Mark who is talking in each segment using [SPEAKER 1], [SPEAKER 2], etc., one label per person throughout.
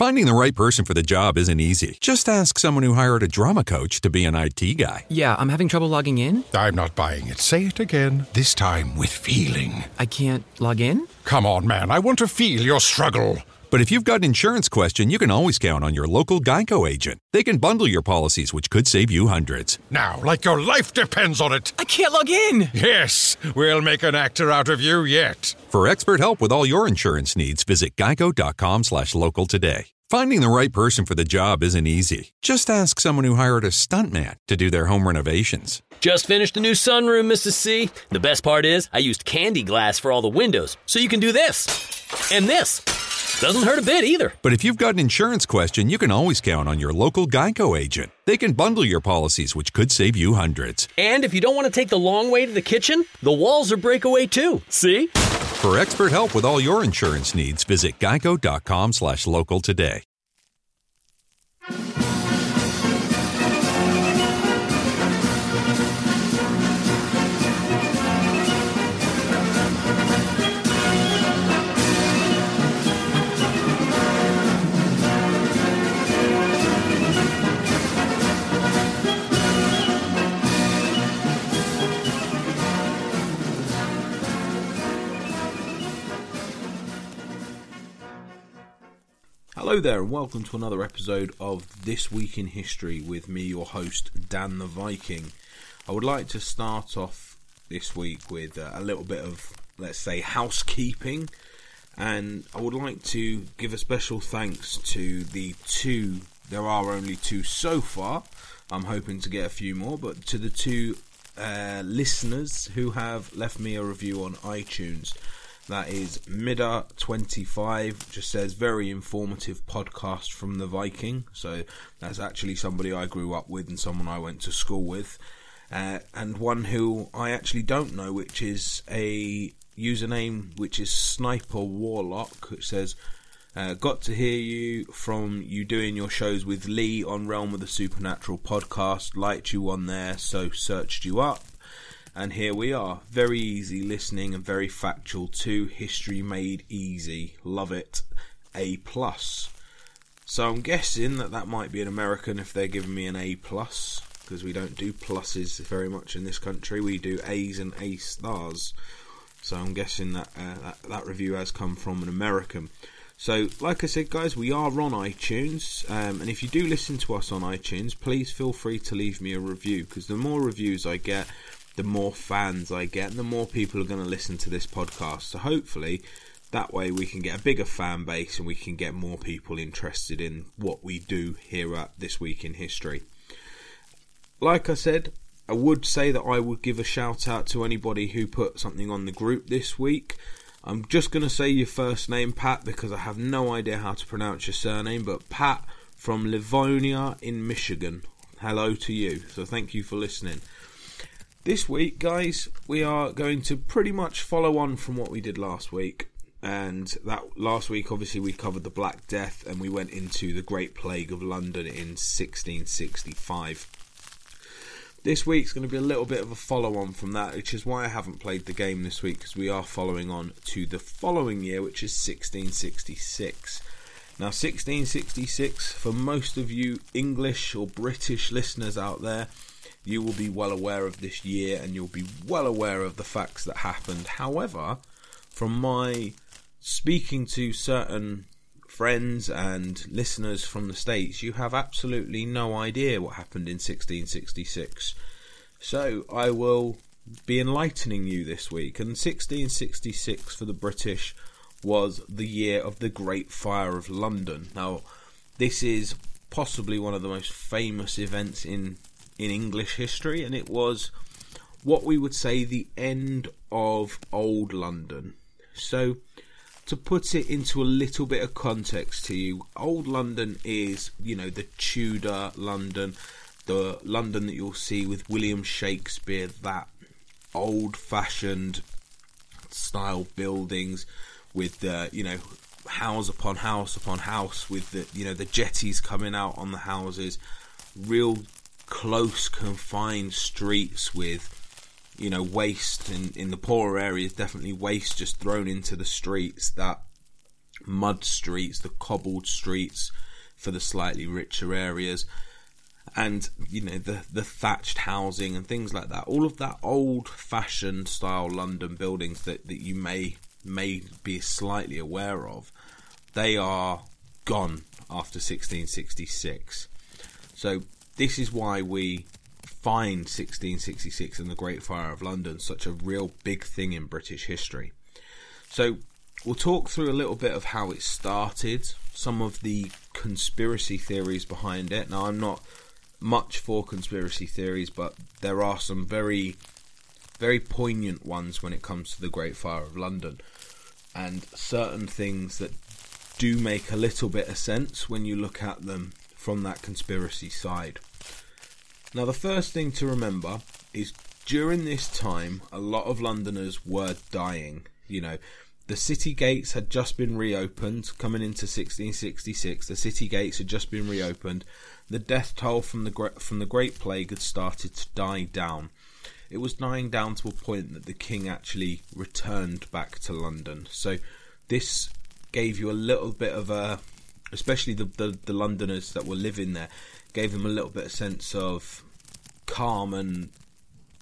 [SPEAKER 1] Finding the right person for the job isn't easy. Just ask someone who hired a drama coach to be an IT guy.
[SPEAKER 2] Yeah, I'm having trouble logging in.
[SPEAKER 3] I'm not buying it. Say it again, this time with feeling.
[SPEAKER 2] I can't log in?
[SPEAKER 3] Come on, man. I want to feel your struggle.
[SPEAKER 1] But if you've got an insurance question, you can always count on your local Geico agent. They can bundle your policies, which could save you hundreds.
[SPEAKER 3] Now, like your life depends on it.
[SPEAKER 2] I can't log in!
[SPEAKER 3] Yes, we'll make an actor out of you yet.
[SPEAKER 1] For expert help with all your insurance needs, visit geico.com slash local today. Finding the right person for the job isn't easy. Just ask someone who hired a stuntman to do their home renovations.
[SPEAKER 4] Just finished a new sunroom, Mrs. C. The best part is, I used candy glass for all the windows, so you can do this. And this. Doesn't hurt a bit either.
[SPEAKER 1] But if you've got an insurance question, you can always count on your local Geico agent. They can bundle your policies, which could save you hundreds.
[SPEAKER 4] And if you don't want to take the long way to the kitchen, the walls are breakaway too. See?
[SPEAKER 1] For expert help with all your insurance needs, visit geico.com slash local today.
[SPEAKER 5] Hello there, and welcome to another episode of This Week in History with me, your host, Dan the Viking. I would like to start off this week with uh, a little bit of, let's say, housekeeping, and I would like to give a special thanks to the two, there are only two so far, I'm hoping to get a few more, but to the two uh, listeners who have left me a review on iTunes. That is Midda25, just says very informative podcast from the Viking. So that's actually somebody I grew up with and someone I went to school with. Uh, and one who I actually don't know, which is a username which is Sniper Warlock, which says, uh, Got to hear you from you doing your shows with Lee on Realm of the Supernatural podcast. Liked you on there, so searched you up and here we are. Very easy listening and very factual too. History made easy. Love it. A plus. So I'm guessing that that might be an American if they're giving me an A plus because we don't do pluses very much in this country. We do A's and A stars. So I'm guessing that uh, that, that review has come from an American. So, like I said, guys, we are on iTunes, um, and if you do listen to us on iTunes, please feel free to leave me a review because the more reviews I get, the more fans I get, and the more people are going to listen to this podcast. So hopefully, that way we can get a bigger fan base and we can get more people interested in what we do here at This Week in History. Like I said, I would say that I would give a shout out to anybody who put something on the group this week. I'm just going to say your first name, Pat, because I have no idea how to pronounce your surname, but Pat from Livonia in Michigan. Hello to you. So thank you for listening. This week, guys, we are going to pretty much follow on from what we did last week. And that last week, obviously, we covered the Black Death and we went into the Great Plague of London in 1665. This week's going to be a little bit of a follow on from that, which is why I haven't played the game this week because we are following on to the following year, which is 1666. Now, 1666, for most of you English or British listeners out there, you will be well aware of this year and you'll be well aware of the facts that happened. However, from my speaking to certain friends and listeners from the States, you have absolutely no idea what happened in 1666. So I will be enlightening you this week. And 1666 for the British was the year of the Great Fire of London. Now, this is possibly one of the most famous events in in English history, and it was what we would say the end of Old London. So, to put it into a little bit of context to you, Old London is, you know, the Tudor London, the London that you'll see with William Shakespeare, that old fashioned style buildings with the, you know, house upon house upon house with the, you know, the jetties coming out on the houses, real close confined streets with you know waste in in the poorer areas definitely waste just thrown into the streets that mud streets, the cobbled streets for the slightly richer areas, and you know the the thatched housing and things like that. All of that old fashioned style London buildings that, that you may may be slightly aware of, they are gone after 1666. So this is why we find 1666 and the Great Fire of London such a real big thing in British history. So we'll talk through a little bit of how it started, some of the conspiracy theories behind it. Now, I'm not much for conspiracy theories, but there are some very, very poignant ones when it comes to the Great Fire of London, and certain things that do make a little bit of sense when you look at them from that conspiracy side. Now, the first thing to remember is during this time, a lot of Londoners were dying. You know, the city gates had just been reopened coming into 1666. The city gates had just been reopened. The death toll from the from the Great Plague had started to die down. It was dying down to a point that the king actually returned back to London. So this gave you a little bit of a, especially the, the, the Londoners that were living there, gave them a little bit of sense of calm and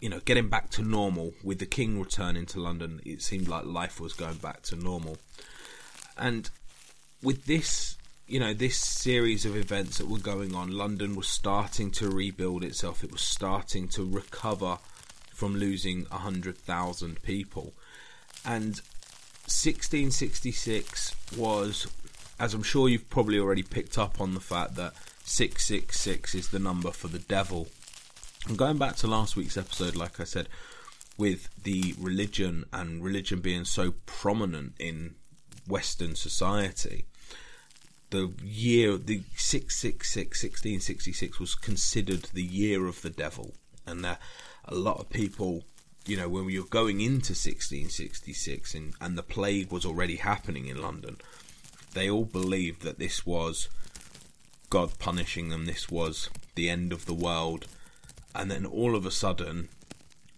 [SPEAKER 5] you know, getting back to normal with the king returning to London, it seemed like life was going back to normal. And with this, you know, this series of events that were going on, London was starting to rebuild itself. It was starting to recover from losing 100,000 people. And 1666 was, as I'm sure you've probably already picked up on the fact that 666 is the number for the devil and going back to last week's episode, like I said, with the religion and religion being so prominent in Western society, the year, the 666, 1666 was considered the year of the devil. And a lot of people, you know, when were going into 1666 and, and the plague was already happening in London, they all believed that this was God punishing them, this was the end of the world and then all of a sudden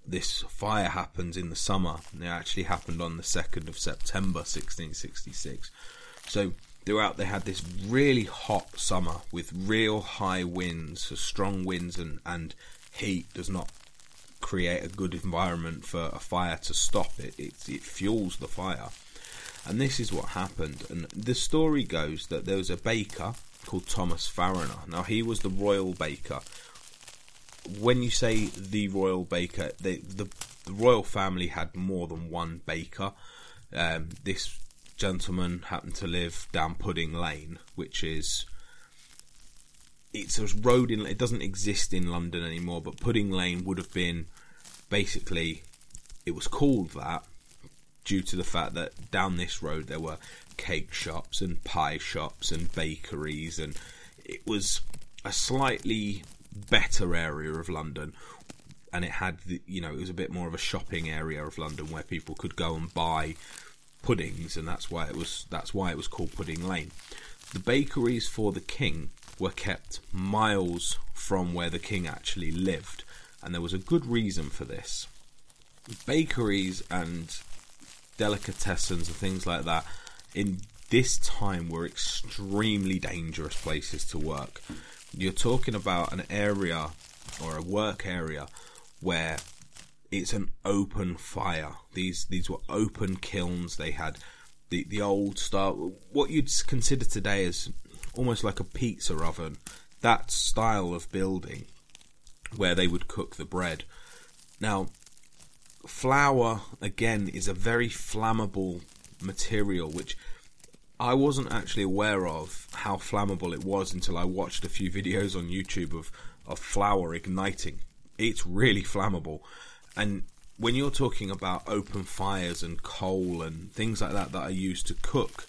[SPEAKER 5] this fire happens in the summer. It actually happened on the 2nd of September 1666. So throughout they had this really hot summer with real high winds, so strong winds and, and heat does not create a good environment for a fire to stop it. It, it fuels the fire. And this is what happened. And the story goes that there was a baker called Thomas Farriner. Now he was the royal baker when you say the royal baker, the, the, the royal family had more than one baker. Um, this gentleman happened to live down Pudding Lane, which is it's a road in it doesn't exist in London anymore, but Pudding Lane would have been basically it was called that due to the fact that down this road there were cake shops and pie shops and bakeries and it was a slightly better area of London, and it had the, you know it was a bit more of a shopping area of London where people could go and buy puddings, and that's why it was that's why it was called Pudding Lane. The bakeries for the king were kept miles from where the king actually lived, and there was a good reason for this. Bakeries and delicatessens and things like that in this time were extremely dangerous places to work you're talking about an area or a work area where it's an open fire. These these were open kilns. They had the the old style, what you'd consider today as almost like a pizza oven. That style of building where they would cook the bread. Now, flour again is a very flammable material, which I wasn't actually aware of how flammable it was until I watched a few videos on YouTube of, of flour igniting. It's really flammable. And when you're talking about open fires and coal and things like that that are used to cook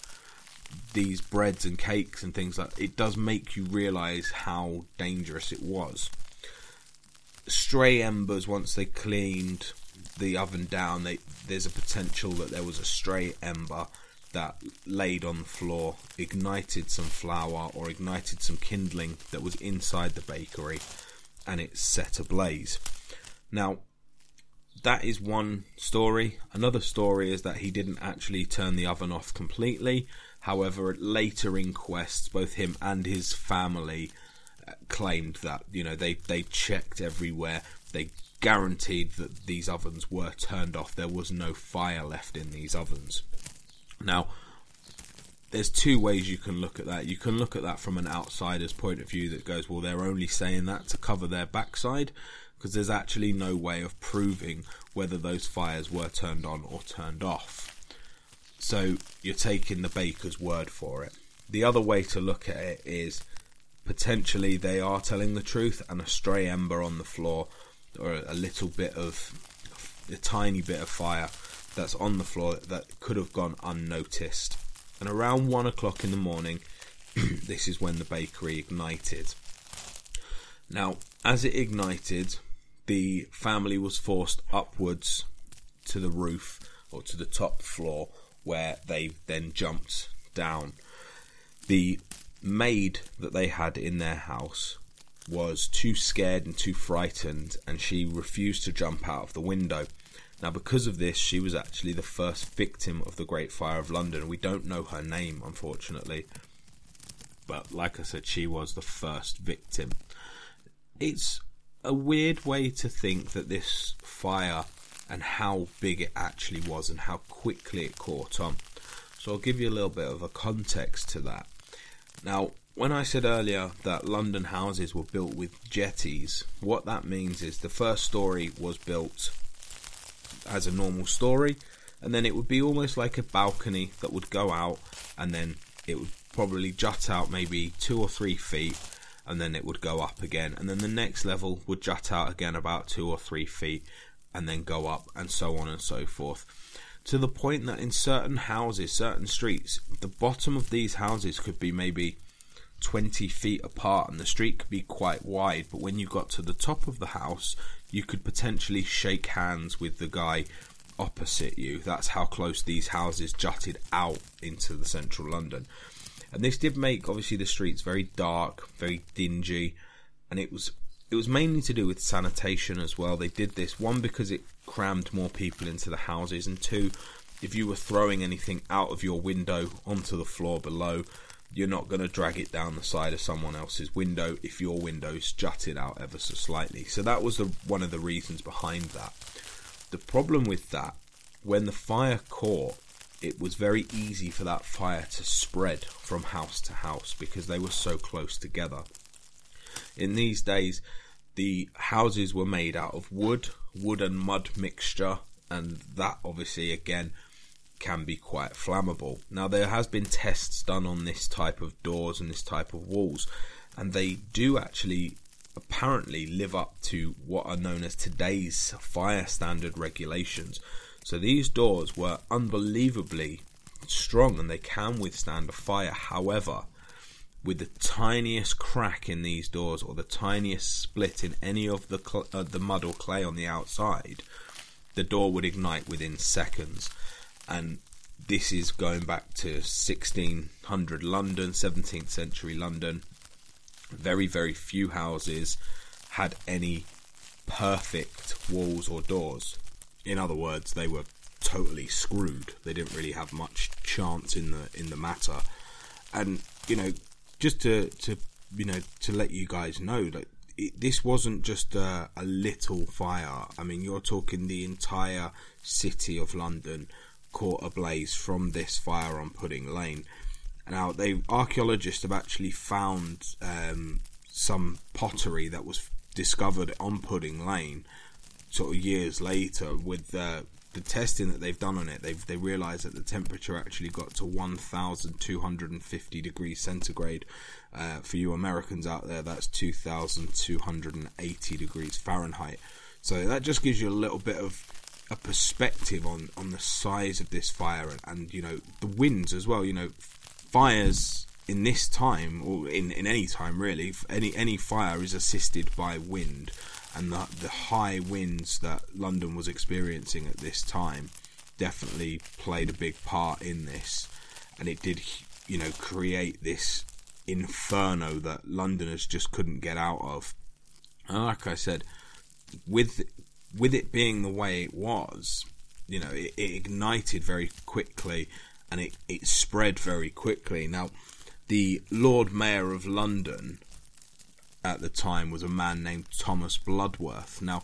[SPEAKER 5] these breads and cakes and things like it does make you realize how dangerous it was. Stray embers once they cleaned the oven down, they, there's a potential that there was a stray ember that laid on the floor ignited some flour or ignited some kindling that was inside the bakery and it set ablaze. Now, that is one story. Another story is that he didn't actually turn the oven off completely, However, at later inquests, both him and his family uh, claimed that you know they they checked everywhere. They guaranteed that these ovens were turned off. There was no fire left in these ovens. Now, there's two ways you can look at that. You can look at that from an outsider's point of view that goes, well, they're only saying that to cover their backside, because there's actually no way of proving whether those fires were turned on or turned off. So you're taking the baker's word for it. The other way to look at it is potentially they are telling the truth, and a stray ember on the floor or a little bit of a tiny bit of fire that's on the floor that could have gone unnoticed. And around one o'clock in the morning, this is when the bakery ignited. Now, as it ignited, the family was forced upwards to the roof or to the top floor where they then jumped down. The maid that they had in their house was too scared and too frightened, and she refused to jump out of the window. Now, because of this, she was actually the first victim of the Great Fire of London. We don't know her name, unfortunately, but like I said, she was the first victim. It's a weird way to think that this fire and how big it actually was and how quickly it caught on. So I'll give you a little bit of a context to that. Now, when I said earlier that London houses were built with jetties, what that means is the first story was built as a normal story, and then it would be almost like a balcony that would go out, and then it would probably jut out maybe two or three feet, and then it would go up again, and then the next level would jut out again about two or three feet, and then go up, and so on and so forth. To the point that in certain houses, certain streets, the bottom of these houses could be maybe 20 feet apart and the street could be quite wide, but when you got to the top of the house, you could potentially shake hands with the guy opposite you. That's how close these houses jutted out into the central London. And this did make obviously the streets very dark, very dingy, and it was it was mainly to do with sanitation as well. They did this one because it crammed more people into the houses, and two, if you were throwing anything out of your window onto the floor below, you're not going to drag it down the side of someone else's window if your window's jutted out ever so slightly. So that was the, one of the reasons behind that. The problem with that, when the fire caught, it was very easy for that fire to spread from house to house because they were so close together. In these days, the houses were made out of wood, wood and mud mixture, and that obviously again can be quite flammable. Now, there has been tests done on this type of doors and this type of walls, and they do actually apparently live up to what are known as today's fire standard regulations. So these doors were unbelievably strong and they can withstand a fire. However, with the tiniest crack in these doors or the tiniest split in any of the cl- uh, the mud or clay on the outside, the door would ignite within seconds and this is going back to 1600 London, 17th century London. Very, very few houses had any perfect walls or doors. In other words, they were totally screwed. They didn't really have much chance in the in the matter. And you know, just to to you know to let you guys know that it, this wasn't just a, a little fire. I mean, you're talking the entire city of London caught ablaze from this fire on Pudding Lane. Now, they archaeologists have actually found um, some pottery that was discovered on Pudding Lane, sort of years later. With the the testing that they've done on it, they've they realised that the temperature actually got to 1,250 degrees centigrade. Uh, for you Americans out there, that's 2,280 degrees Fahrenheit. So that just gives you a little bit of a perspective on on the size of this fire and, and you know the winds as well. You know, fires in this time or in, in any time really, any any fire is assisted by wind, and the the high winds that London was experiencing at this time definitely played a big part in this, and it did you know create this inferno that Londoners just couldn't get out of. And like I said, with with it being the way it was, you know, it, it ignited very quickly, and it, it spread very quickly. Now, the Lord Mayor of London at the time was a man named Thomas Bloodworth. Now,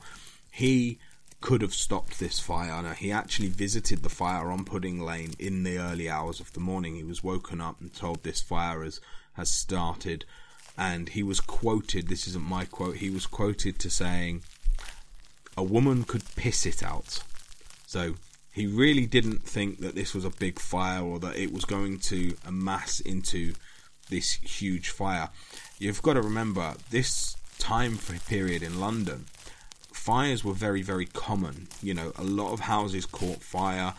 [SPEAKER 5] he could have stopped this fire. Now, he actually visited the fire on Pudding Lane in the early hours of the morning. He was woken up and told this fire has, has started, and he was quoted this isn't my quote, he was quoted to saying, A woman could piss it out. So, he really didn't think that this was a big fire or that it was going to amass into this huge fire. You've got to remember this time period in London, fires were very, very common. You know, a lot of houses caught fire.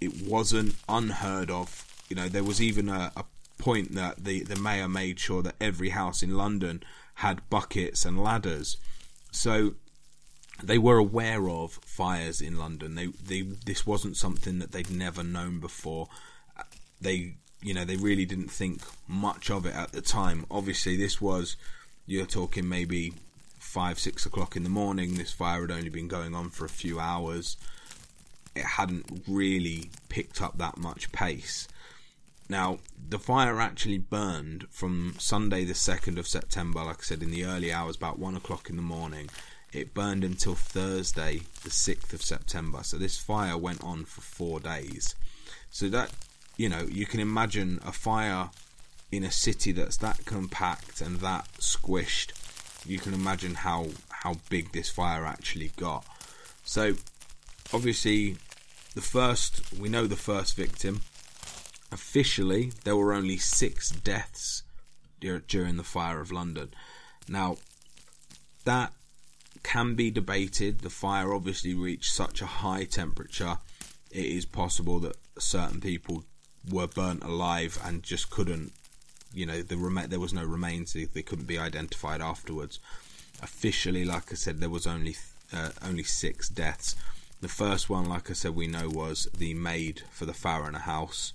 [SPEAKER 5] It wasn't unheard of. You know, there was even a, a point that the, the mayor made sure that every house in London had buckets and ladders. So they were aware of fires in London. They, they, this wasn't something that they'd never known before. They you know, they really didn't think much of it at the time. Obviously, this was, you're talking maybe five, six o'clock in the morning. This fire had only been going on for a few hours. It hadn't really picked up that much pace. Now, the fire actually burned from Sunday, the 2nd of September, like I said, in the early hours, about one o'clock in the morning. It burned until Thursday, the 6th of September. So this fire went on for four days. So that you know, you can imagine a fire in a city that's that compact and that squished. You can imagine how how big this fire actually got. So, obviously, the first we know the first victim. Officially, there were only six deaths during the fire of London. Now, that can be debated. The fire obviously reached such a high temperature. It is possible that certain people were burnt alive and just couldn't, you know, the rem- there was no remains. They, couldn't be identified afterwards. Officially, like I said, there was only uh, only six deaths. The first one, like I said, we know was the maid for the Farriner house.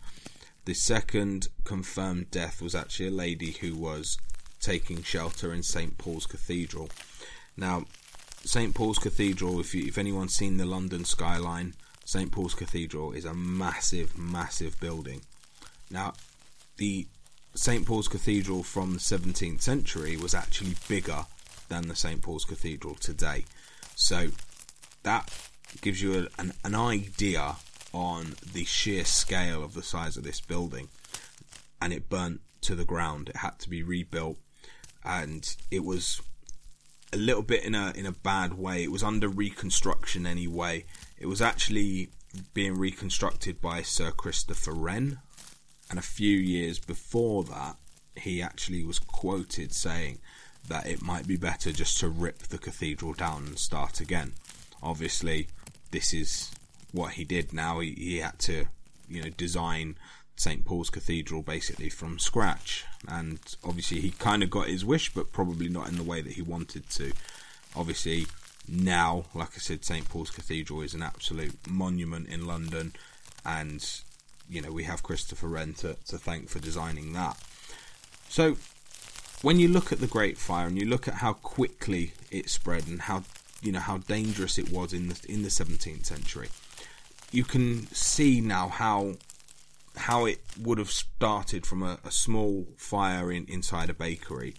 [SPEAKER 5] The second confirmed death was actually a lady who was taking shelter in St Paul's Cathedral. Now, St Paul's Cathedral, if you, if anyone's seen the London skyline, St Paul's Cathedral is a massive, massive building. Now, the St Paul's Cathedral from the 17th century was actually bigger than the St Paul's Cathedral today. So that gives you a, an, an idea on the sheer scale of the size of this building. And it burnt to the ground. It had to be rebuilt, and it was a little bit in a in a bad way. It was under reconstruction anyway, it was actually being reconstructed by Sir Christopher Wren, and a few years before that, he actually was quoted saying that it might be better just to rip the cathedral down and start again. Obviously, this is what he did now. He, he had to, you know, design St. Paul's Cathedral basically from scratch. And obviously, he kind of got his wish, but probably not in the way that he wanted to. Obviously, now, like I said, St Paul's Cathedral is an absolute monument in London, and you know we have Christopher Wren to, to thank for designing that. So, when you look at the Great Fire and you look at how quickly it spread and how you know how dangerous it was in the in the 17th century, you can see now how how it would have started from a, a small fire in, inside a bakery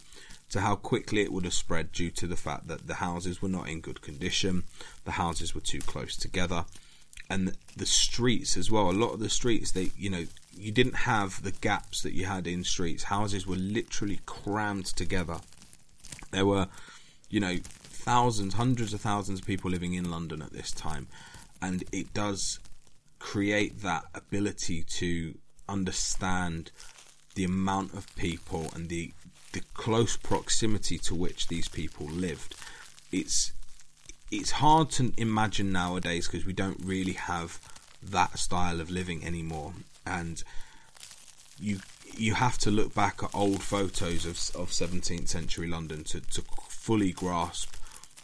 [SPEAKER 5] to how quickly it would have spread due to the fact that the houses were not in good condition, the houses were too close together, and the streets as well. A lot of the streets, they you know, you didn't have the gaps that you had in streets. Houses were literally crammed together. There were, you know, thousands, hundreds of thousands of people living in London at this time, and it does create that ability to understand the amount of people and the the close proximity to which these people lived. It's it's hard to imagine nowadays because we don't really have that style of living anymore, and you you have to look back at old photos of of 17th century London to to fully grasp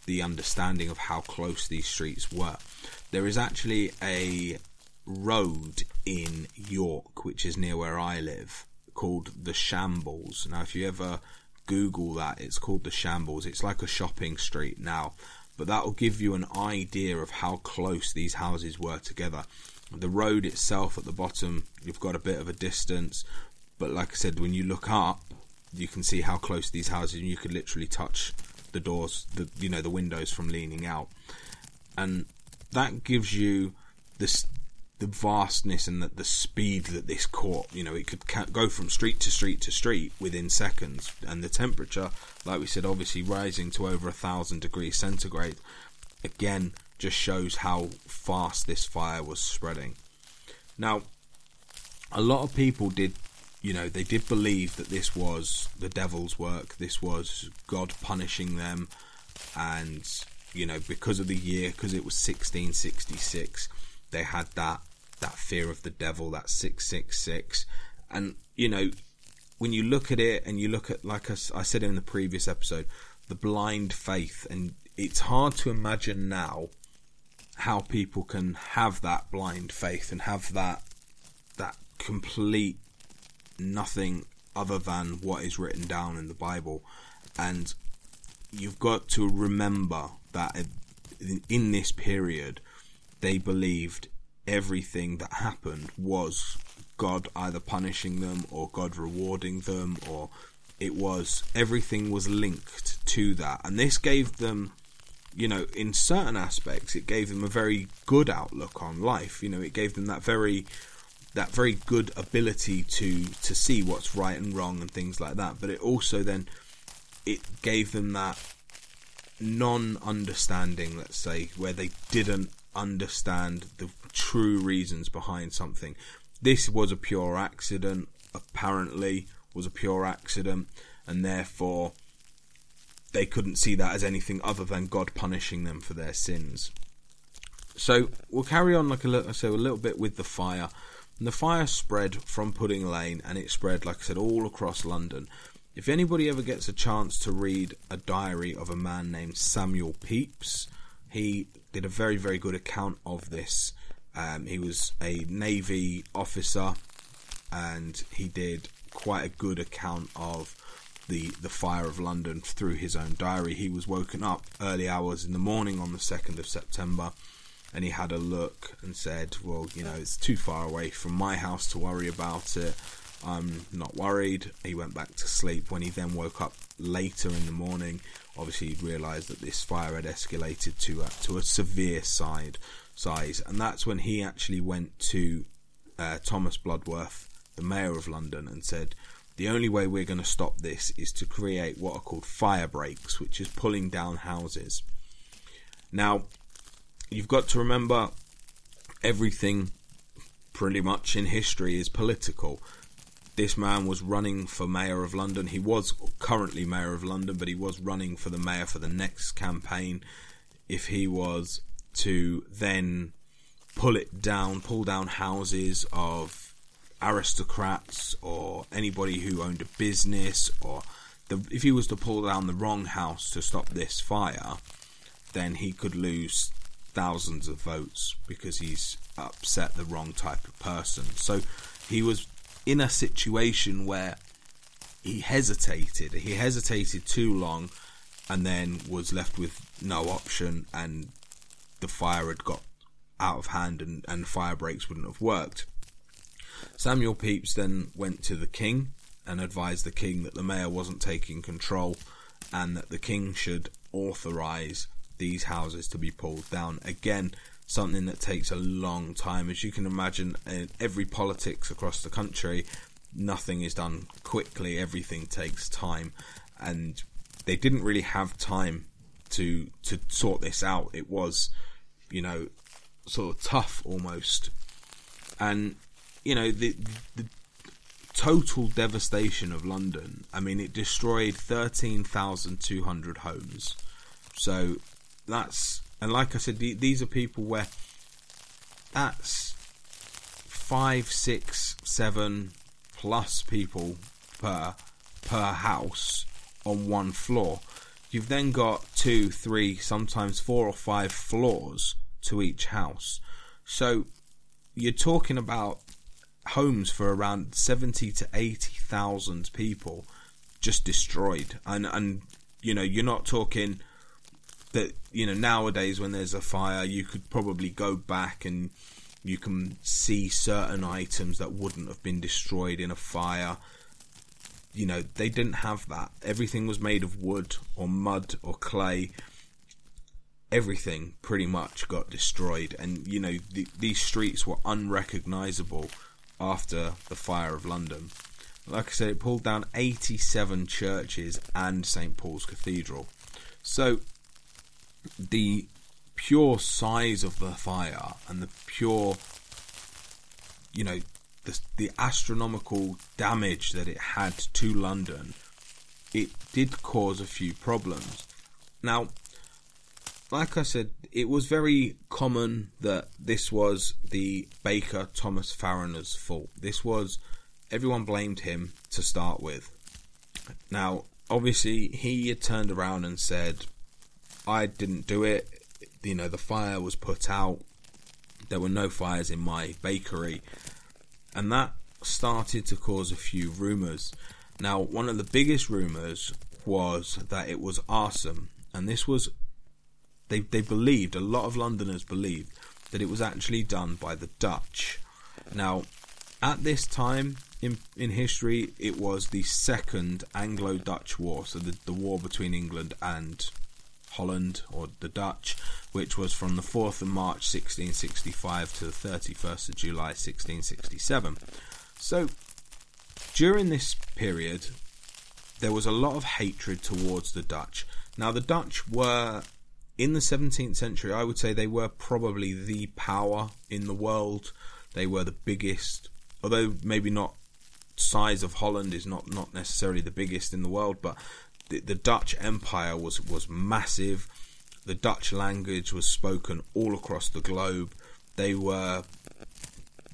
[SPEAKER 5] the understanding of how close these streets were. There is actually a road in York, which is near where I live, called the Shambles. Now, if you ever Google that, it's called the Shambles. It's like a shopping street now, but that will give you an idea of how close these houses were together. The road itself at the bottom, you've got a bit of a distance, but like I said, when you look up, you can see how close these houses, and you could literally touch the doors, the you know the windows from leaning out, and that gives you this the vastness and the, the speed that this caught. You know, it could ca- go from street to street to street within seconds, and the temperature, like we said, obviously rising to over a thousand degrees centigrade, again just shows how fast this fire was spreading. Now, a lot of people did, you know, they did believe that this was the devil's work. This was God punishing them, and you know, because of the year, because it was 1666, they had that that fear of the devil, that 666. And, you know, when you look at it and you look at, like I said in the previous episode, the blind faith, and it's hard to imagine now how people can have that blind faith and have that that complete nothing other than what is written down in the Bible and you've got to remember that in this period they believed everything that happened was God either punishing them or God rewarding them or it was everything was linked to that. And this gave them you know in certain aspects it gave them a very good outlook on life. You know it gave them that very that very good ability to to see what's right and wrong and things like that. But it also then it gave them that non understanding let's say where they didn't understand the true reasons behind something. This was a pure accident, apparently, was a pure accident, and therefore they couldn't see that as anything other than God punishing them for their sins. So we'll carry on like a little, so a little bit with the fire. And the fire spread from Pudding Lane, and it spread, like I said, all across London. If anybody ever gets a chance to read a diary of a man named Samuel Pepys, he did a very, very good account of this. Um, he was a Navy officer and he did quite a good account of the, the fire of London through his own diary. He was woken up early hours in the morning on the 2nd of September and he had a look and said, Well, you know, it's too far away from my house to worry about it. I'm not worried. He went back to sleep. When he then woke up later in the morning, obviously he realised that this fire had escalated to to a severe side size, and that's when he actually went to uh, Thomas Bloodworth, the mayor of London, and said, "The only way we're going to stop this is to create what are called fire breaks, which is pulling down houses." Now, you've got to remember everything pretty much in history is political this man was running for mayor of London. He was currently mayor of London, but he was running for the mayor for the next campaign. If he was to then pull it down, pull down houses of aristocrats or anybody who owned a business, or the, if he was to pull down the wrong house to stop this fire, then he could lose thousands of votes because he's upset the wrong type of person. So he was in a situation where he hesitated. He hesitated too long and then was left with no option and the fire had got out of hand and, and fire breaks wouldn't have worked. Samuel Pepys then went to the king and advised the king that the mayor wasn't taking control and that the king should authorize these houses to be pulled down. Again, something that takes a long time. As you can imagine, in every politics across the country, nothing is done quickly, everything takes time. And they didn't really have time to to sort this out. It was, you know, sort of tough almost. And you know, the the total devastation of London. I mean, it destroyed 13,200 homes. So that's and like I said, these are people where that's five, six, seven plus people per per house on one floor. You've then got two, three, sometimes four or five floors to each house. So you're talking about homes for around seventy to eighty thousand people just destroyed, and and you know you're not talking that you know nowadays when there's a fire you could probably go back and you can see certain items that wouldn't have been destroyed in a fire. You know, they didn't have that. Everything was made of wood or mud or clay. Everything pretty much got destroyed, and you know, the, these streets were unrecognizable after the fire of London. Like I said, it pulled down 87 churches and St. Paul's Cathedral. So, the pure size of the fire and the pure, you know, the, the astronomical damage that it had to London, it did cause a few problems. Now, like I said, it was very common that this was the baker Thomas Farriner's fault. This was everyone blamed him to start with. Now, obviously, he had turned around and said, I didn't do it. You know, the fire was put out. There were no fires in my bakery. And that started to cause a few rumours. Now, one of the biggest rumours was that it was arson. And this was, they, they believed, a lot of Londoners believed, that it was actually done by the Dutch. Now, at this time in, in history, it was the second Anglo Dutch War, so the, the war between England and Holland or the Dutch, which was from the 4th of March 1665 to the 31st of July 1667. So, during this period, there was a lot of hatred towards the Dutch. Now, the Dutch were, in the 17th century, I would say they were probably the power in the world. They were the biggest, although maybe not size of Holland is not, not necessarily the biggest in the world, but the, the Dutch Empire was was massive. The Dutch language was spoken all across the globe. They were,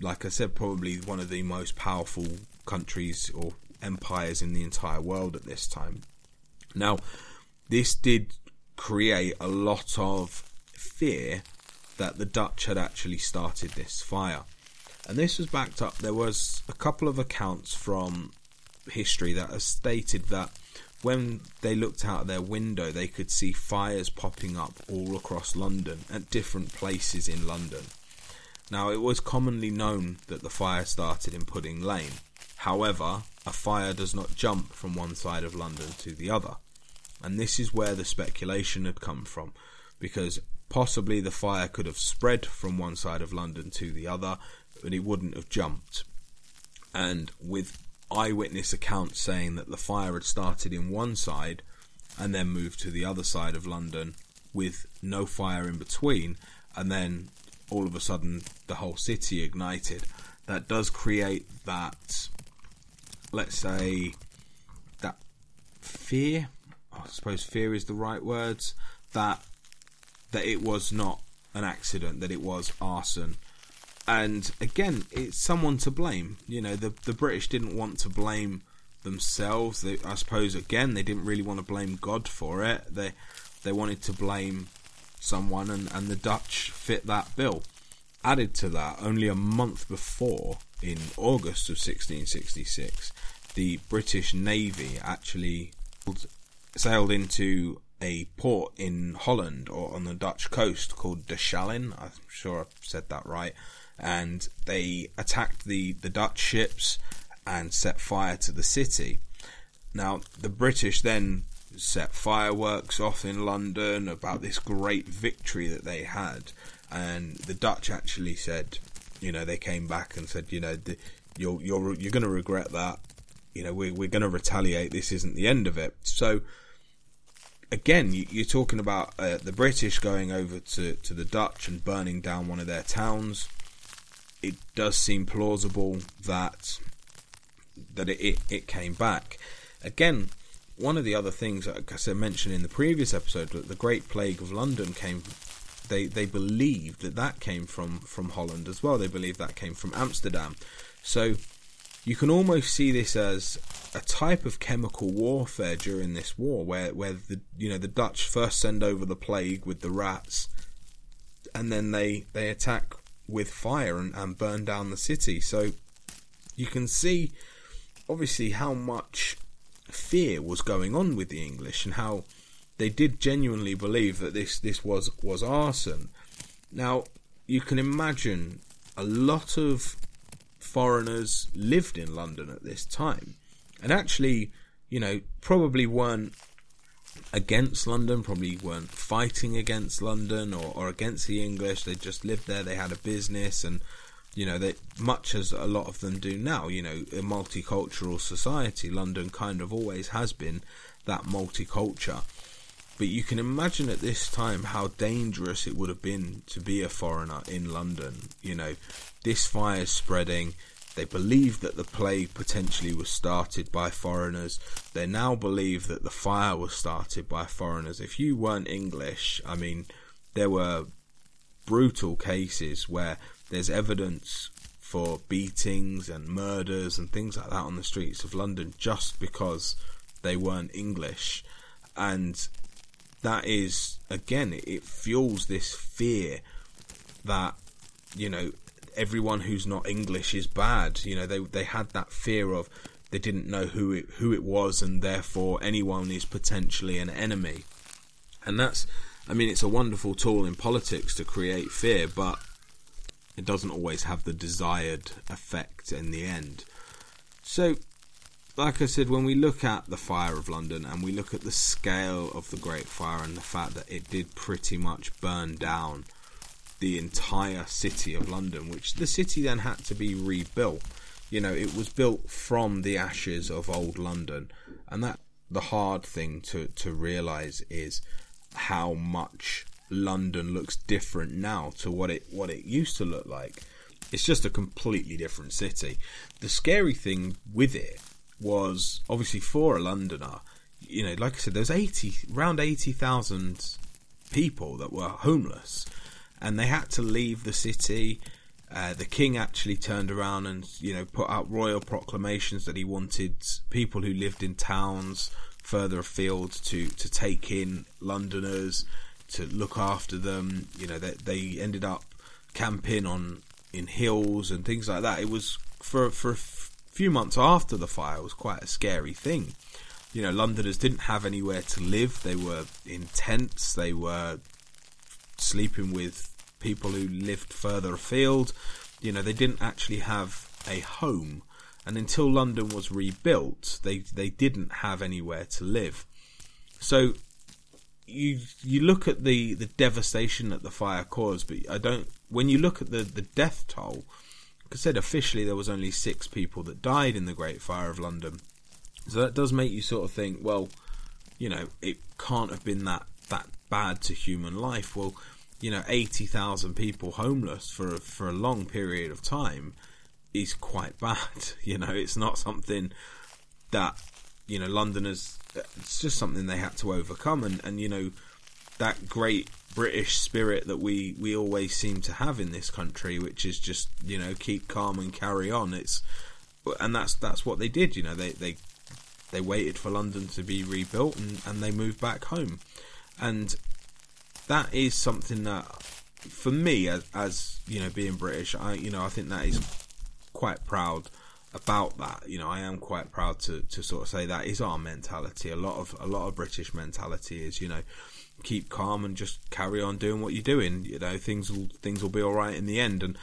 [SPEAKER 5] like I said, probably one of the most powerful countries or empires in the entire world at this time. Now, this did create a lot of fear that the Dutch had actually started this fire. And this was backed up. There was a couple of accounts from history that have stated that when they looked out their window, they could see fires popping up all across London at different places in London. Now, it was commonly known that the fire started in Pudding Lane. However, a fire does not jump from one side of London to the other. And this is where the speculation had come from, because possibly the fire could have spread from one side of London to the other, but it wouldn't have jumped. And with eyewitness accounts saying that the fire had started in one side and then moved to the other side of London with no fire in between, and then all of a sudden the whole city ignited. That does create that, let's say, that fear. I suppose fear is the right words. That that it was not an accident, that it was arson, and again, it's someone to blame. You know, the the British didn't want to blame themselves. They, I suppose again, they didn't really want to blame God for it. They they wanted to blame someone, and, and the Dutch fit that bill. Added to that, only a month before, in August of 1666, the British Navy actually sailed into a port in Holland or on the Dutch coast called Deschalin. I'm sure I've said that right and they attacked the, the Dutch ships and set fire to the city. Now, the British then set fireworks off in London about this great victory that they had, and the Dutch actually said, you know, they came back and said, you know, the, you're you're you're going to regret that. You know, we're we're going to retaliate. This isn't the end of it. So again, you, are talking about uh, the British going over to, to the Dutch and burning down one of their towns it does seem plausible that that it, it, it came back. Again, one of the other things, like I said, mentioned in the previous episode, that the Great Plague of London came. They they believed that that came from from Holland as well. They believed that came from Amsterdam. So you can almost see this as a type of chemical warfare during this war, where where the you know the Dutch first send over the plague with the rats, and then they they attack with fire and, and burn down the city. So you can see, obviously, how much fear was going on with the English and how they did genuinely believe that this, this was, was arson. Now, you can imagine a lot of foreigners lived in London at this time, and actually, you know, probably weren't against London, probably weren't fighting against London or, or against the English. They just lived there. They had a business, and you know, they much as a lot of them do now. You know, a multicultural society. London kind of always has been that multicultural. But you can imagine at this time how dangerous it would have been to be a foreigner in London. You know, this fire is spreading. They believe that the plague potentially was started by foreigners. They now believe that the fire was started by foreigners. If you weren't English, I mean, there were brutal cases where there's evidence for beatings and murders and things like that on the streets of London just because they weren't English. And that is, again, it fuels this fear that, you know, everyone who's not English is bad. You know, they they had that fear of they didn't know who it who it was, and therefore anyone is potentially an enemy. And that's, I mean, it's a wonderful tool in politics to create fear, but it doesn't always have the desired effect in the end. So, like I said, when we look at the fire of London and we look at the scale of the Great Fire and the fact that it did pretty much burn down the entire city of London, which the city then had to be rebuilt. You know, it was built from the ashes of old London, and that the hard thing to to realize is how much London looks different now to what it what it used to look like. It's just a completely different city. The scary thing with it was obviously for a Londoner, you know, like I said, there's eighty around eighty thousand people that were homeless and they had to leave the city. Uh, the king actually turned around and you know put out royal proclamations that he wanted people who lived in towns further afield to to take in Londoners to look after them. You know they they ended up camping on in hills and things like that. It was for for a few months after the fire was quite a scary thing. You know, Londoners didn't have anywhere to live. They were in tents. They were sleeping with people who lived further afield. You know, they didn't actually have a home, and until London was rebuilt, they they didn't have anywhere to live. So you you look at the the devastation that the fire caused, but I don't. When you look at the the death toll, said, officially there was only six people that died in the Great Fire of London. So that does make you sort of think, well, you know, it can't have been that that bad to human life. Well, you know, 80,000 people homeless for a, for a long period of time is quite bad. You know, it's not something that, you know, Londoners, it's just something they had to overcome. And, and you know, that great British spirit that we, we always seem to have in this country, which is just, you know, keep calm and carry on. It's, and that's, that's what they did. You know, they, they, they waited for London to be rebuilt and, and they moved back home. And that is something that, for me, as, as you know, being British, I you know I think that is quite proud about that. You know, I am quite proud to, to sort of say that is our mentality. A lot of a lot of British mentality is, you know, keep calm and just carry on doing what you're doing. You know, things will things will be all right in the end. And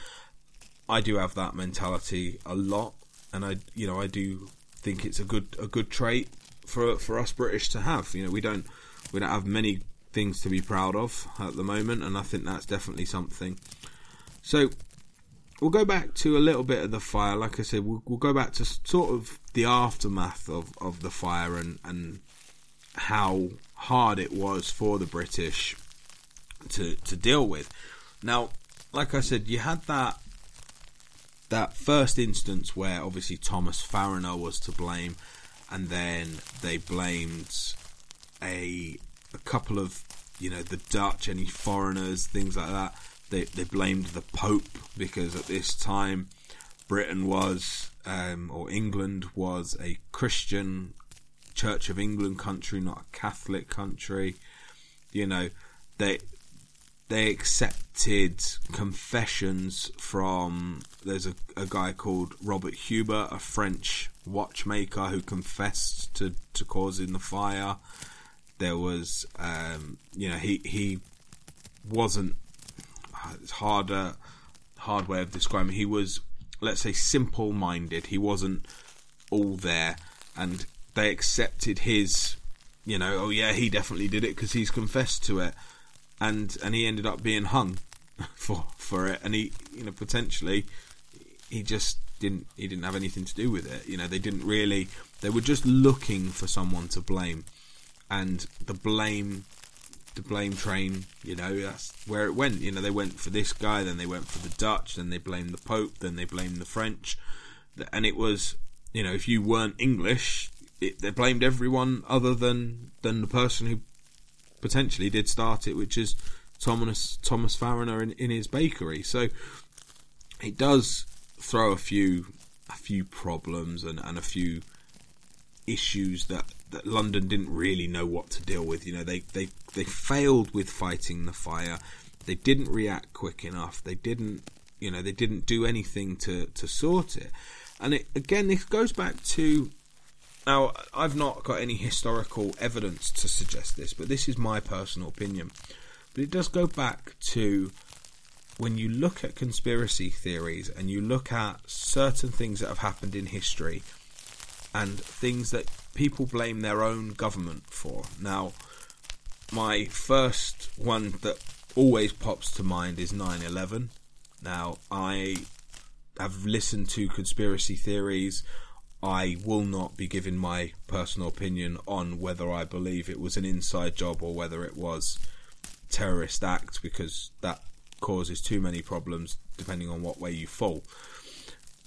[SPEAKER 5] I do have that mentality a lot, and I you know I do think it's a good a good trait for for us British to have. You know, we don't we don't have many things to be proud of at the moment, and I think that's definitely something. So we'll go back to a little bit of the fire. Like I said, we'll, we'll go back to sort of the aftermath of, of the fire and, and how hard it was for the British to to deal with. Now, like I said, you had that that first instance where obviously Thomas Farriner was to blame, and then they blamed a a couple of you know the Dutch, any foreigners, things like that. They they blamed the Pope because at this time Britain was um, or England was a Christian Church of England country, not a Catholic country. You know they they accepted confessions from there's a, a guy called Robert Hubert, a French watchmaker who confessed to, to causing the fire. There was, um, you know, he he wasn't. It's harder. hard way of describing. He was, let's say, simple-minded. He wasn't all there, and they accepted his, you know, oh yeah, he definitely did it because he's confessed to it, and and he ended up being hung for for it, and he, you know, potentially he just didn't he didn't have anything to do with it. You know, they didn't really. They were just looking for someone to blame, and the blame, the blame train. You know, that's where it went. You know, they went for this guy, then they went for the Dutch, then they blamed the Pope, then they blamed the French, and it was. You know, if you weren't English, it, they blamed everyone other than than the person who potentially did start it, which is Thomas Thomas Farriner in, in his bakery. So it does throw a few a few problems and, and a few issues that, that London didn't really know what to deal with. You know, they, they they failed with fighting the fire. They didn't react quick enough. They didn't you know, they didn't do anything to, to sort it. And it, again, this goes back to now, I've not got any historical evidence to suggest this, but this is my personal opinion. But it does go back to when you look at conspiracy theories and you look at certain things that have happened in history and things that people blame their own government for. Now, my first one that always pops to mind is 9 11. Now, I have listened to conspiracy theories. I will not be giving my personal opinion on whether I believe it was an inside job or whether it was terrorist act because that causes too many problems depending on what way you fall.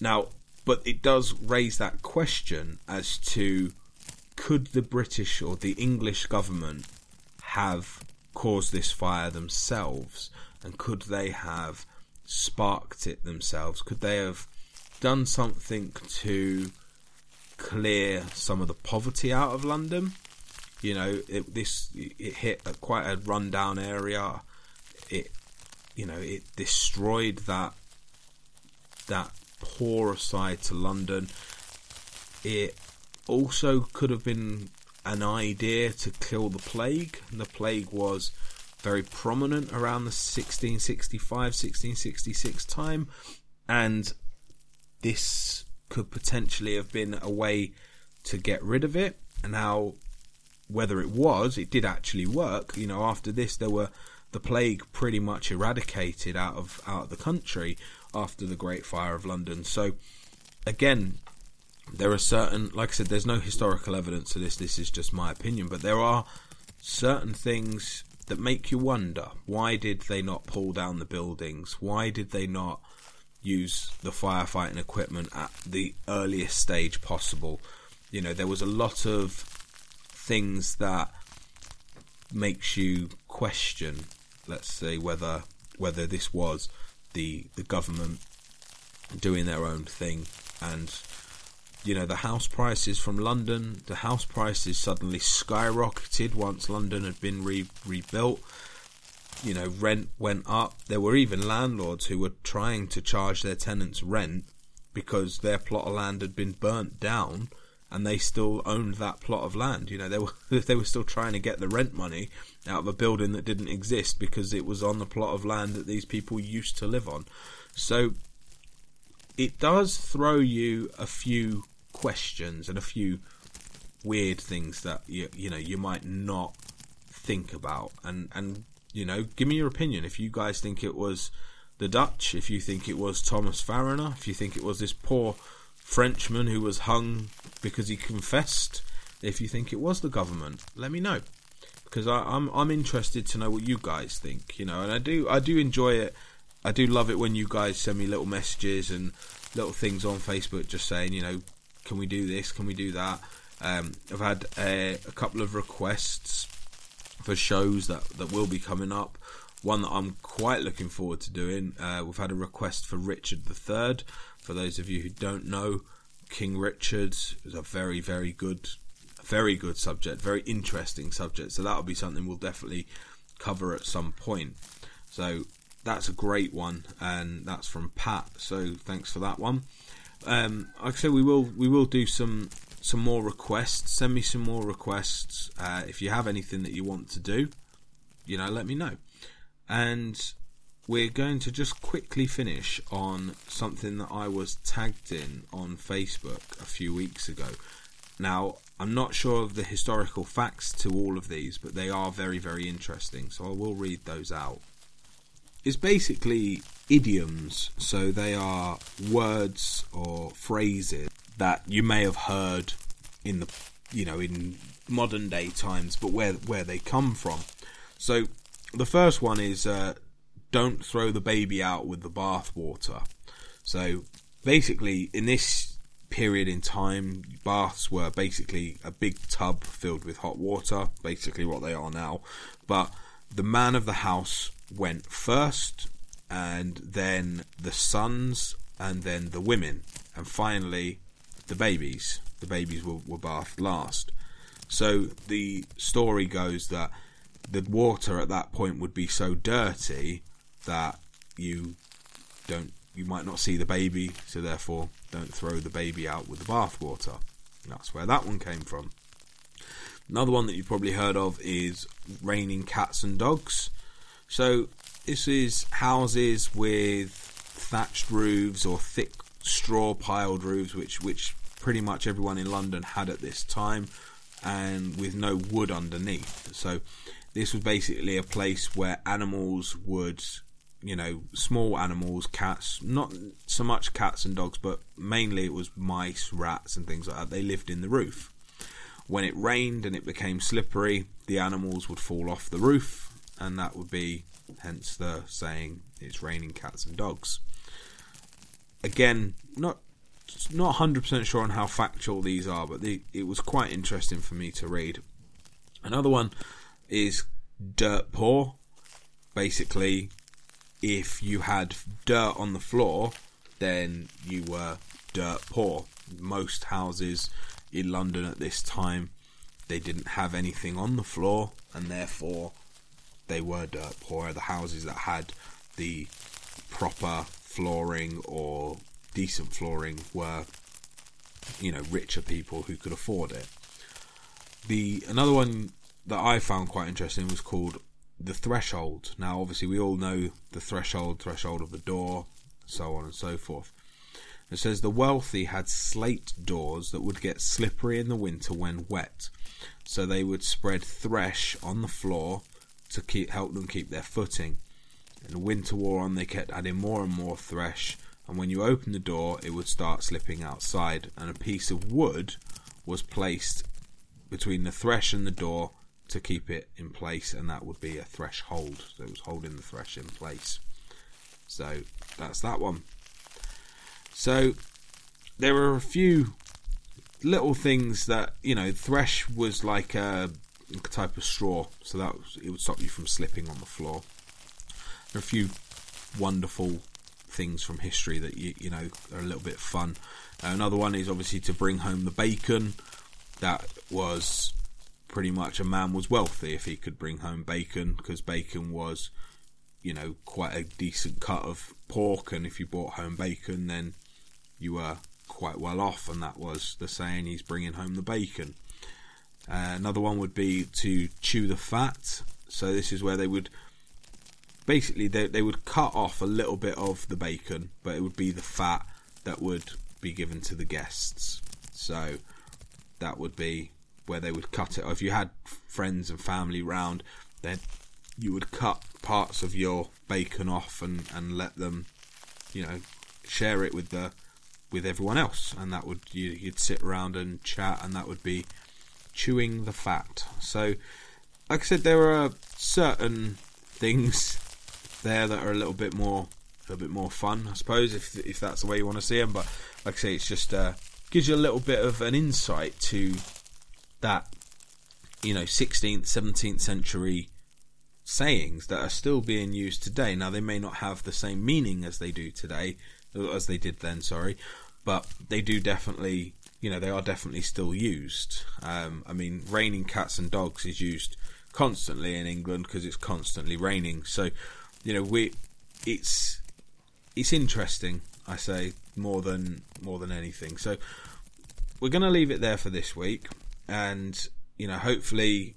[SPEAKER 5] Now, but it does raise that question as to could the British or the English government have caused this fire themselves and could they have sparked it themselves? Could they have done something to clear some of the poverty out of London? You know, it, this it hit a, quite a rundown area. It you know it destroyed that that poorer side to London. It also could have been an idea to kill the plague. The plague was very prominent around the 1665 1666 time and this could potentially have been a way to get rid of it and how whether it was it did actually work you know after this there were the plague pretty much eradicated out of out of the country after the Great Fire of London. So again, there are certain, like I said, there's no historical evidence to this. This is just my opinion, but there are certain things that make you wonder why did they not pull down the buildings? Why did they not use the firefighting equipment at the earliest stage possible? You know, there was a lot of things that makes you question let's say whether whether this was the the government doing their own thing and you know the house prices from London the house prices suddenly skyrocketed once London had been re- rebuilt you know rent went up there were even landlords who were trying to charge their tenants rent because their plot of land had been burnt down and they still owned that plot of land. You know, they were they were still trying to get the rent money out of a building that didn't exist because it was on the plot of land that these people used to live on. So it does throw you a few questions and a few weird things that you you know you might not think about and and you know give me your opinion if you guys think it was the Dutch if you think it was Thomas Farriner if you think it was this poor Frenchman who was hung because he confessed. If you think it was the government, let me know because I, I'm I'm interested to know what you guys think. You know, and I do I do enjoy it. I do love it when you guys send me little messages and little things on Facebook, just saying, you know, can we do this? Can we do that? Um, I've had a, a couple of requests for shows that that will be coming up. One that I'm quite looking forward to doing. Uh, we've had a request for Richard III. For those of you who don't know, King Richard is a very, very good, very good subject, very interesting subject. So that'll be something we'll definitely cover at some point. So that's a great one, and that's from Pat. So thanks for that one. Um, like I said, we will we will do some some more requests. Send me some more requests uh, if you have anything that you want to do. You know, let me know. And we're going to just quickly finish on something that I was tagged in on Facebook a few weeks ago. Now, I'm not sure of the historical facts to all of these, but they are very, very interesting, so I will read those out. It's basically idioms, so they are words or phrases that you may have heard in the you know in modern day times, but where where they come from. So the first one is uh, don't throw the baby out with the bathwater. So basically, in this period in time, baths were basically a big tub filled with hot water, basically what they are now. But the man of the house went first, and then the sons, and then the women, and finally the babies. The babies were, were bathed last. So the story goes that the water at that point would be so dirty that you don't you might not see the baby, so therefore don't throw the baby out with the bathwater. That's where that one came from. Another one that you've probably heard of is raining cats and dogs. So this is houses with thatched roofs or thick straw piled roofs, which which pretty much everyone in London had at this time, and with no wood underneath. So this was basically a place where animals would you know, small animals, cats, not so much cats and dogs, but mainly it was mice, rats, and things like that. They lived in the roof. When it rained and it became slippery, the animals would fall off the roof, and that would be hence the saying it's raining cats and dogs. Again, not not 100% sure on how factual these are, but the, it was quite interesting for me to read. Another one is dirt poor. Basically, if you had dirt on the floor, then you were dirt poor. Most houses in London at this time, they didn't have anything on the floor, and therefore they were dirt poor. The houses that had the proper flooring or decent flooring were, you know, richer people who could afford it. The another one that I found quite interesting was called the threshold. Now, obviously, we all know the threshold, threshold of the door, so on and so forth. It says the wealthy had slate doors that would get slippery in the winter when wet, so they would spread thresh on the floor to keep help them keep their footing. And the winter wore on, they kept adding more and more thresh, and when you opened the door, it would start slipping outside, and a piece of wood was placed between the thresh and the door to keep it in place, and that would be a threshold. So it was holding the thresh in place. So that's that one. So there are a few little things that you know. Thresh was like a type of straw, so that was, it would stop you from slipping on the floor. There are a few wonderful things from history that you you know are a little bit fun. Uh, another one is obviously to bring home the bacon. That was pretty much a man was wealthy if he could bring home bacon because bacon was, you know, quite a decent cut of pork, and if you brought home bacon, then you were quite well off, and that was the saying he's bringing home the bacon. Uh, another one would be to chew the fat. So this is where they would basically they they would cut off a little bit of the bacon, but it would be the fat that would be given to the guests. So that would be where they would cut it. If you had friends and family round, then you would cut parts of your bacon off and, and let them, you know, share it with the with everyone else, and that would you, you'd sit around and chat, and that would be chewing the fat. So, like I said, there are certain things there that are a little bit more a bit more fun, I suppose, if if that's the way you want to see them. But like I say, it's just uh, gives you a little bit of an insight to that you know 16th 17th century sayings that are still being used today. Now they may not have the same meaning as they do today as they did then sorry but they do definitely you know they are definitely still used. Um, i mean raining cats and dogs is used constantly in england because it's constantly raining. So you know we it's it's interesting i say more than more than anything so we're going to leave it there for this week and you know hopefully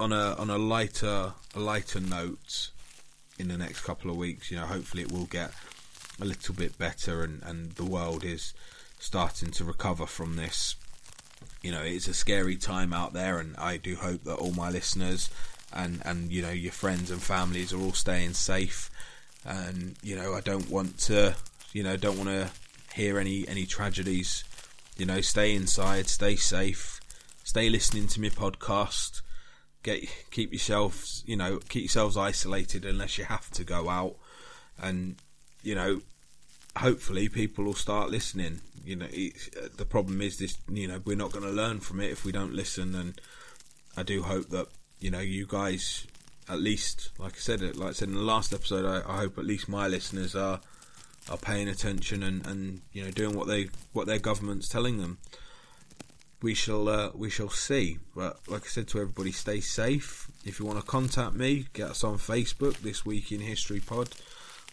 [SPEAKER 5] on a on a lighter a lighter note in the next couple of weeks. You know, hopefully it will get a little bit better, and and the world is starting to recover from this. You know, it's a scary time out there, and I do hope that all my listeners and and you know your friends and families are all staying safe. And you know, I don't want to, you know, don't want to hear any any tragedies. You know, stay inside, stay safe, stay listening to my podcast. Get keep yourselves, you know, keep yourselves isolated unless you have to go out. And you know, hopefully people will start listening. You know, the problem is this. You know, we're not going to learn from it if we don't listen. And I do hope that you know you guys, at least, like I said, like I said in the last episode, I, I hope at least my listeners are are paying attention and, and you know doing what they what their government's telling them. We shall uh, we shall see. But like I said to everybody, stay safe. If you want to contact me, get us on Facebook. This week in History Pod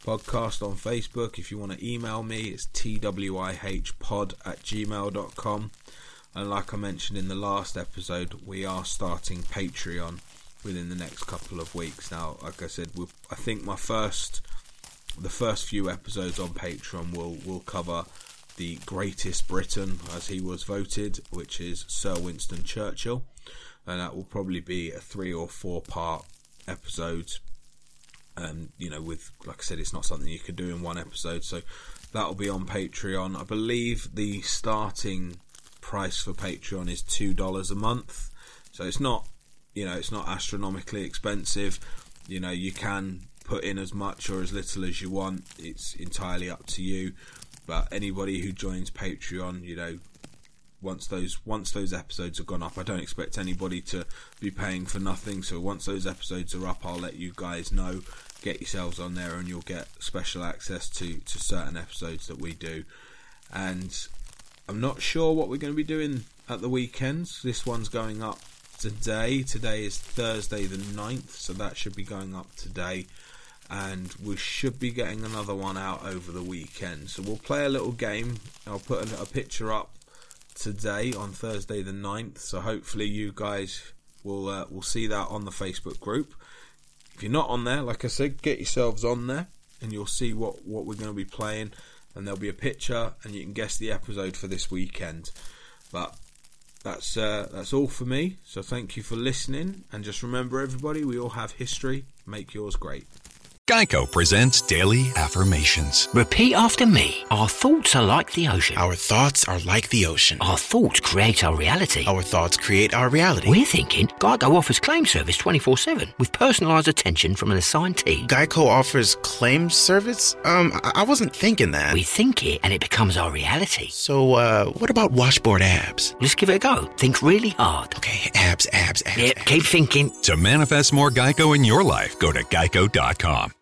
[SPEAKER 5] podcast on Facebook. If you want to email me, it's twihpod at gmail.com. And like I mentioned in the last episode, we are starting Patreon within the next couple of weeks. Now, like I said, I think my first, the first few episodes on Patreon will will cover the greatest Briton as he was voted, which is Sir Winston Churchill, and that will probably be a three or four part episode um, you know, with like I said, it's not something you could do in one episode, so that'll be on Patreon. I believe the starting price for Patreon is two dollars a month, so it's not, you know, it's not astronomically expensive. You know, you can put in as much or as little as you want. It's entirely up to you. But anybody who joins Patreon, you know, once those once those episodes have gone up, I don't expect anybody to be paying for nothing. So once those episodes are up, I'll let you guys know get yourselves on there and you'll get special access to, to certain episodes that we do. And I'm not sure what we're going to be doing at the weekends. This one's going up today. Today is Thursday the 9th, so that should be going up today. And we should be getting another one out over the weekend. So we'll play a little game. I'll put a, a picture up today on Thursday the 9th. So hopefully you guys will uh, will see that on the Facebook group. If you're not on there, like I said, get yourselves on there and you'll see what, what we're going to be playing. And there'll be a picture and you can guess the episode for this weekend. But that's uh, that's all for me. So thank you for listening. And just remember, everybody, we all have history. Make yours great.
[SPEAKER 1] Geico presents Daily Affirmations.
[SPEAKER 6] Repeat after me. Our thoughts are like the ocean.
[SPEAKER 7] Our thoughts are like the ocean.
[SPEAKER 6] Our thoughts create our reality.
[SPEAKER 7] Our thoughts create our reality.
[SPEAKER 6] We're thinking Geico offers claim service 24 7 with personalised attention from an assigned team.
[SPEAKER 7] Geico offers claim service? Um, I, I wasn't thinking that.
[SPEAKER 6] We think it and it becomes our reality.
[SPEAKER 7] So, uh, what about washboard abs?
[SPEAKER 6] Let's give it a go. Think really hard.
[SPEAKER 7] Okay, abs, abs, abs.
[SPEAKER 6] Yep,
[SPEAKER 7] abs.
[SPEAKER 6] keep thinking.
[SPEAKER 1] To manifest more Geico in your life, go to geico.com.